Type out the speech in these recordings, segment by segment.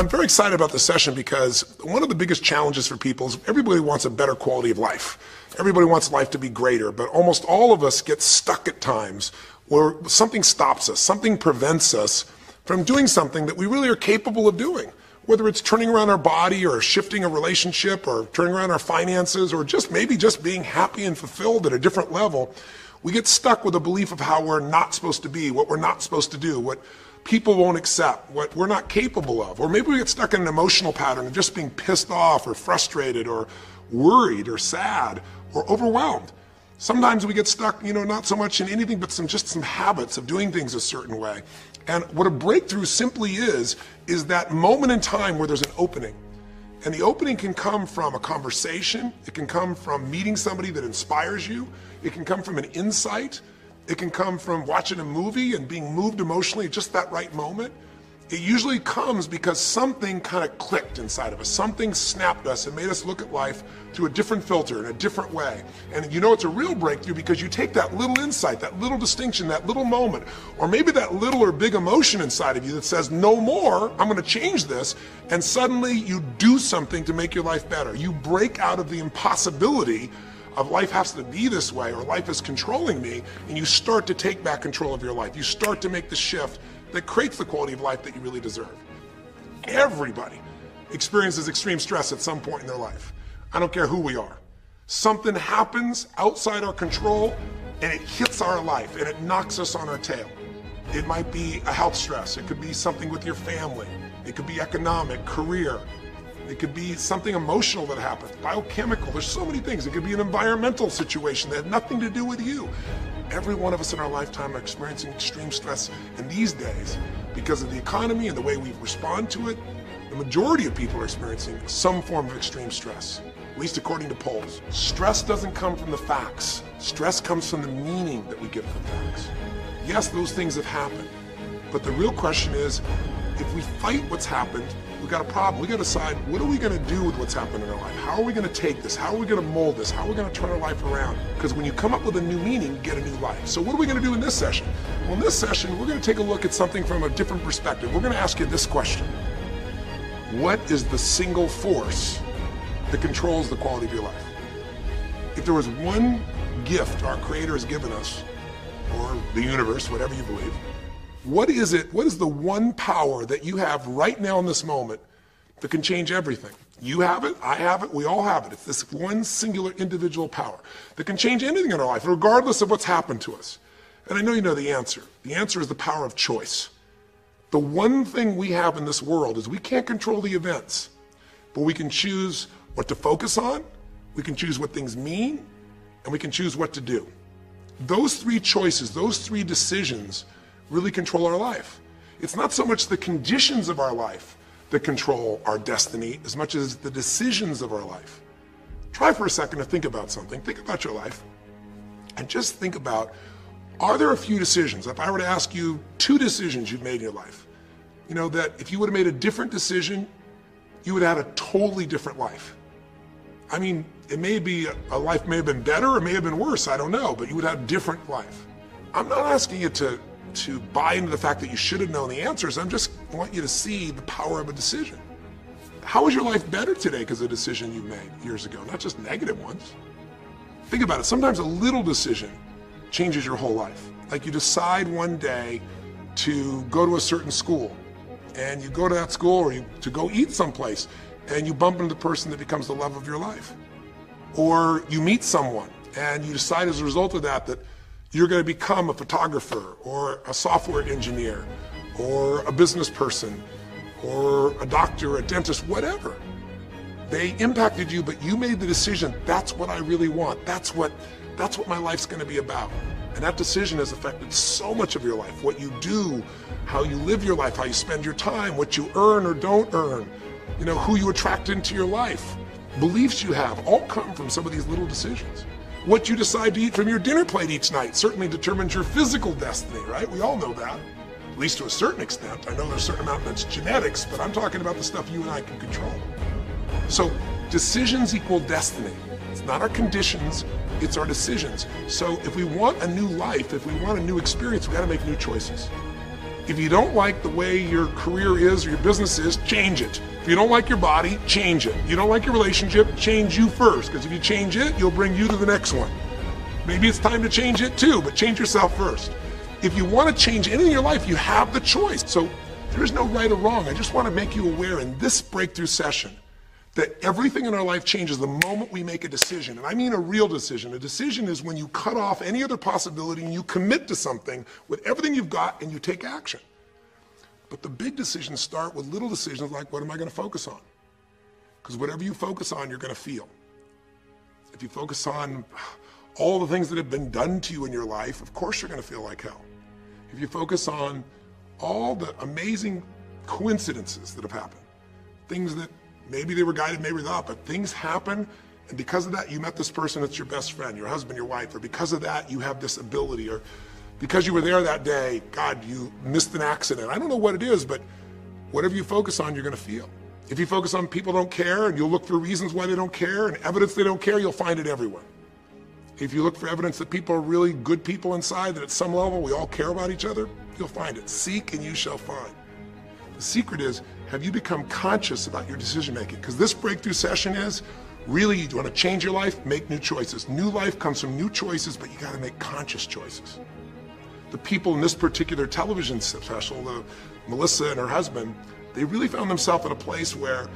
I'm very excited about this session because one of the biggest challenges for people is everybody wants a better quality of life. Everybody wants life to be greater, but almost all of us get stuck at times where something stops us, something prevents us from doing something that we really are capable of doing. Whether it's turning around our body or shifting a relationship or turning around our finances or just maybe just being happy and fulfilled at a different level, we get stuck with a belief of how we're not supposed to be, what we're not supposed to do, what people won't accept, what we're not capable of. Or maybe we get stuck in an emotional pattern of just being pissed off or frustrated or worried or sad or overwhelmed. Sometimes we get stuck, you know, not so much in anything but some just some habits of doing things a certain way. And what a breakthrough simply is, is that moment in time where there's an opening. And the opening can come from a conversation, it can come from meeting somebody that inspires you, it can come from an insight, it can come from watching a movie and being moved emotionally at just that right moment. It usually comes because something kind of clicked inside of us. Something snapped us and made us look at life through a different filter in a different way. And you know it's a real breakthrough because you take that little insight, that little distinction, that little moment, or maybe that little or big emotion inside of you that says, no more, I'm going to change this. And suddenly you do something to make your life better. You break out of the impossibility of life has to be this way or life is controlling me, and you start to take back control of your life. You start to make the shift that creates the quality of life that you really deserve. Everybody experiences extreme stress at some point in their life. I don't care who we are. Something happens outside our control and it hits our life and it knocks us on our tail. It might be a health stress, it could be something with your family, it could be economic, career, it could be something emotional that happens, biochemical. There's so many things. It could be an environmental situation that had nothing to do with you. Every one of us in our lifetime are experiencing extreme stress. And these days, because of the economy and the way we respond to it, the majority of people are experiencing some form of extreme stress, at least according to polls. Stress doesn't come from the facts. Stress comes from the meaning that we give the facts. Yes, those things have happened. But the real question is, if we fight what's happened we got a problem. We got to decide what are we going to do with what's happened in our life? How are we going to take this? How are we going to mold this? How are we going to turn our life around? Because when you come up with a new meaning, you get a new life. So what are we going to do in this session? Well, in this session, we're going to take a look at something from a different perspective. We're going to ask you this question. What is the single force that controls the quality of your life? If there was one gift our Creator has given us, or the universe, whatever you believe, what is it? What is the one power that you have right now in this moment that can change everything? You have it, I have it, we all have it. It's this one singular individual power that can change anything in our life, regardless of what's happened to us. And I know you know the answer. The answer is the power of choice. The one thing we have in this world is we can't control the events, but we can choose what to focus on, we can choose what things mean, and we can choose what to do. Those three choices, those three decisions really control our life. It's not so much the conditions of our life that control our destiny as much as the decisions of our life. Try for a second to think about something. Think about your life and just think about are there a few decisions? If I were to ask you two decisions you've made in your life, you know, that if you would have made a different decision, you would have had a totally different life. I mean, it may be a life may have been better or may have been worse, I don't know, but you would have a different life. I'm not asking you to to buy into the fact that you should have known the answers. I just want you to see the power of a decision. How is your life better today because of a decision you made years ago, not just negative ones? Think about it. Sometimes a little decision changes your whole life. Like you decide one day to go to a certain school, and you go to that school or you, to go eat someplace, and you bump into the person that becomes the love of your life. Or you meet someone, and you decide as a result of that that you're going to become a photographer or a software engineer or a business person or a doctor, a dentist, whatever. They impacted you, but you made the decision, that's what I really want. That's what that's what my life's going to be about. And that decision has affected so much of your life. What you do, how you live your life, how you spend your time, what you earn or don't earn, you know, who you attract into your life, beliefs you have, all come from some of these little decisions. What you decide to eat from your dinner plate each night certainly determines your physical destiny, right? We all know that, at least to a certain extent. I know there's a certain amount that's genetics, but I'm talking about the stuff you and I can control. So decisions equal destiny. It's not our conditions, it's our decisions. So if we want a new life, if we want a new experience, we got to make new choices. If you don't like the way your career is or your business is, change it. If you don't like your body, change it. You don't like your relationship, change you first. Because if you change it, you'll bring you to the next one. Maybe it's time to change it too, but change yourself first. If you want to change anything in your life, you have the choice. So there is no right or wrong. I just want to make you aware in this breakthrough session that everything in our life changes the moment we make a decision. And I mean a real decision. A decision is when you cut off any other possibility and you commit to something with everything you've got and you take action. But the big decisions start with little decisions like what am I going to focus on? Because whatever you focus on, you're going to feel. If you focus on all the things that have been done to you in your life, of course you're going to feel like hell. If you focus on all the amazing coincidences that have happened, things that maybe they were guided, maybe not, but things happen. And because of that, you met this person that's your best friend, your husband, your wife, or because of that, you have this ability, or because you were there that day, God, you missed an accident. I don't know what it is, but whatever you focus on, you're going to feel. If you focus on people don't care and you'll look for reasons why they don't care and evidence they don't care, you'll find it everywhere. If you look for evidence that people are really good people inside, that at some level we all care about each other, you'll find it. Seek and you shall find. The secret is have you become conscious about your decision making? Because this breakthrough session is really you want to change your life, make new choices. New life comes from new choices, but you got to make conscious choices. The people in this particular television special, the, Melissa and her husband, they really found themselves in a place where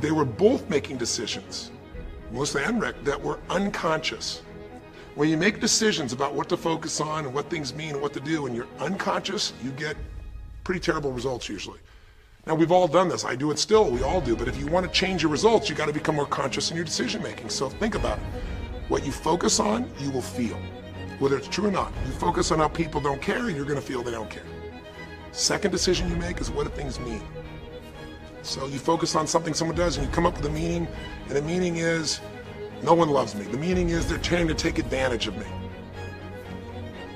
they were both making decisions, Melissa and Rick, that were unconscious. When you make decisions about what to focus on and what things mean and what to do, and you're unconscious, you get pretty terrible results usually. Now, we've all done this. I do it still. We all do. But if you want to change your results, you got to become more conscious in your decision making. So think about it. What you focus on, you will feel. Whether it's true or not. You focus on how people don't care, you're going to feel they don't care. Second decision you make is what do things mean? So you focus on something someone does and you come up with a meaning, and the meaning is no one loves me. The meaning is they're trying to take advantage of me.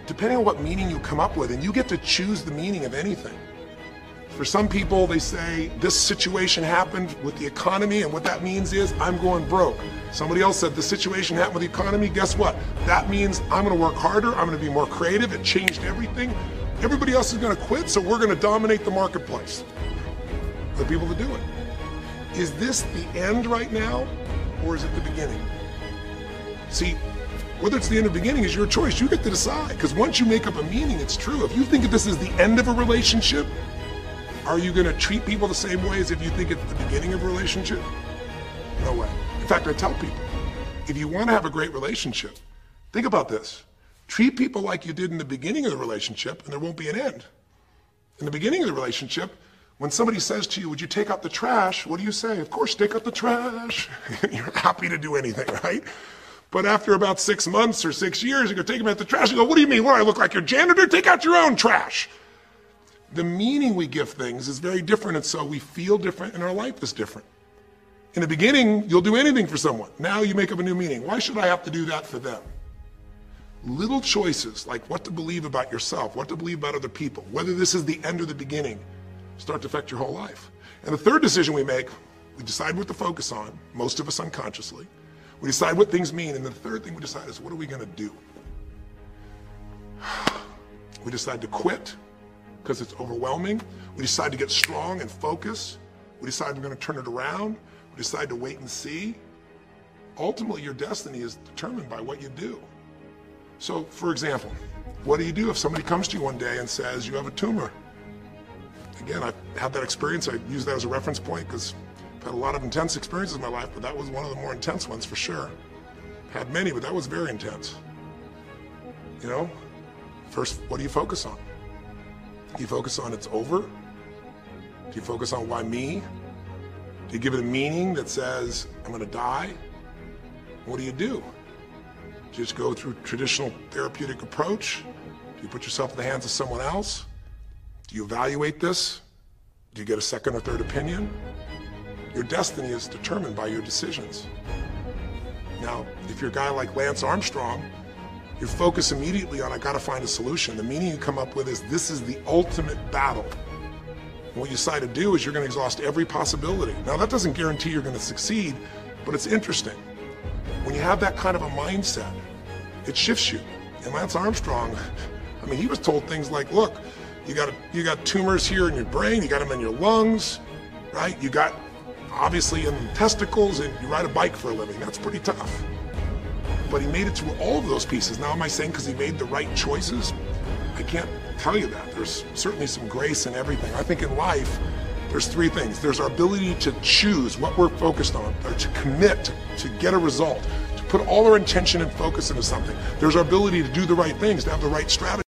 Depending on what meaning you come up with, and you get to choose the meaning of anything. For some people, they say this situation happened with the economy, and what that means is I'm going broke. Somebody else said the situation happened with the economy. Guess what? That means I'm going to work harder. I'm going to be more creative. It changed everything. Everybody else is going to quit, so we're going to dominate the marketplace. The people to do it. Is this the end right now, or is it the beginning? See, whether it's the end or beginning is your choice. You get to decide. Because once you make up a meaning, it's true. If you think that this is the end of a relationship, are you going to treat people the same way as if you think it's the beginning of a relationship? No way. In fact, I tell people if you want to have a great relationship, think about this. Treat people like you did in the beginning of the relationship, and there won't be an end. In the beginning of the relationship, when somebody says to you, Would you take out the trash? What do you say? Of course, take out the trash. You're happy to do anything, right? But after about six months or six years, you go take them out the trash. You go, What do you mean? What, I look like your janitor? Take out your own trash. The meaning we give things is very different, and so we feel different, and our life is different. In the beginning, you'll do anything for someone. Now you make up a new meaning. Why should I have to do that for them? Little choices, like what to believe about yourself, what to believe about other people, whether this is the end or the beginning, start to affect your whole life. And the third decision we make, we decide what to focus on, most of us unconsciously. We decide what things mean, and the third thing we decide is what are we going to do? We decide to quit because it's overwhelming. We decide to get strong and focus. We decide we're going to turn it around. We decide to wait and see. Ultimately, your destiny is determined by what you do. So, for example, what do you do if somebody comes to you one day and says you have a tumor? Again, I've had that experience. I use that as a reference point because I've had a lot of intense experiences in my life, but that was one of the more intense ones for sure. Had many, but that was very intense. You know, first, what do you focus on? Do you focus on it's over? Do you focus on why me? Do you give it a meaning that says, I'm going to die? What do you do? Do you just go through traditional therapeutic approach? Do you put yourself in the hands of someone else? Do you evaluate this? Do you get a second or third opinion? Your destiny is determined by your decisions. Now, if you're a guy like Lance Armstrong, you focus immediately on, I gotta find a solution. The meaning you come up with is, this is the ultimate battle. And what you decide to do is you're gonna exhaust every possibility. Now, that doesn't guarantee you're gonna succeed, but it's interesting. When you have that kind of a mindset, it shifts you. And Lance Armstrong, I mean, he was told things like, look, You got you got tumors here in your brain. You got them in your lungs, right? You got obviously in testicles, and you ride a bike for a living. That's pretty tough. But he made it through all of those pieces. Now, am I saying because he made the right choices? I can't tell you that. There's certainly some grace in everything. I think in life, there's three things. There's our ability to choose what we're focused on, or to commit, to, to get a result, to put all our intention and focus into something. There's our ability to do the right things, to have the right strategy.